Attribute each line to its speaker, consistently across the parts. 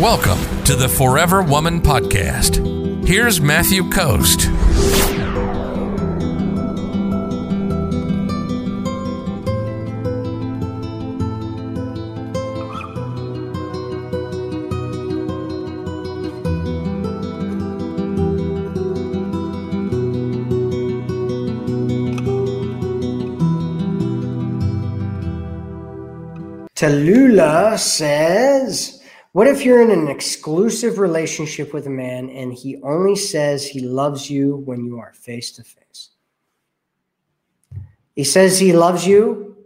Speaker 1: Welcome to the Forever Woman Podcast. Here's Matthew Coast.
Speaker 2: Tallulah says, What if you're in an exclusive relationship with a man and he only says he loves you when you are face to face? He says he loves you.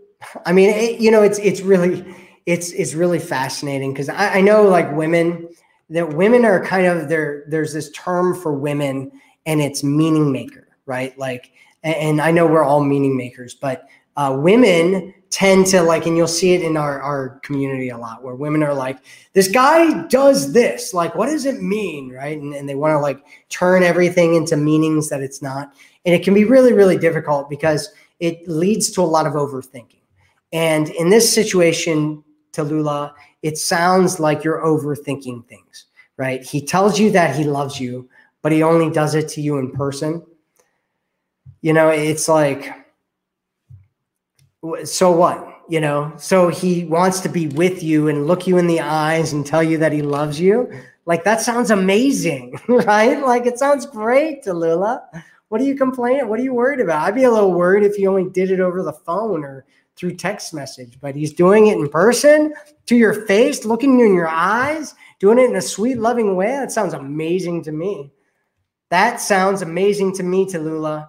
Speaker 2: I mean, it, you know, it's it's really it's it's really fascinating because I, I know like women that women are kind of there. There's this term for women, and it's meaning maker, right? Like, and, and I know we're all meaning makers, but uh, women tend to like, and you'll see it in our, our community a lot where women are like, this guy does this. Like, what does it mean? Right. And, and they want to like turn everything into meanings that it's not. And it can be really, really difficult because it leads to a lot of overthinking. And in this situation, Tallulah, it sounds like you're overthinking things, right? He tells you that he loves you, but he only does it to you in person. You know, it's like, so what? You know, so he wants to be with you and look you in the eyes and tell you that he loves you. Like that sounds amazing, right? Like it sounds great, Tallulah. What are you complaining? What are you worried about? I'd be a little worried if he only did it over the phone or through text message, but he's doing it in person to your face, looking you in your eyes, doing it in a sweet, loving way. That sounds amazing to me. That sounds amazing to me, Tallulah.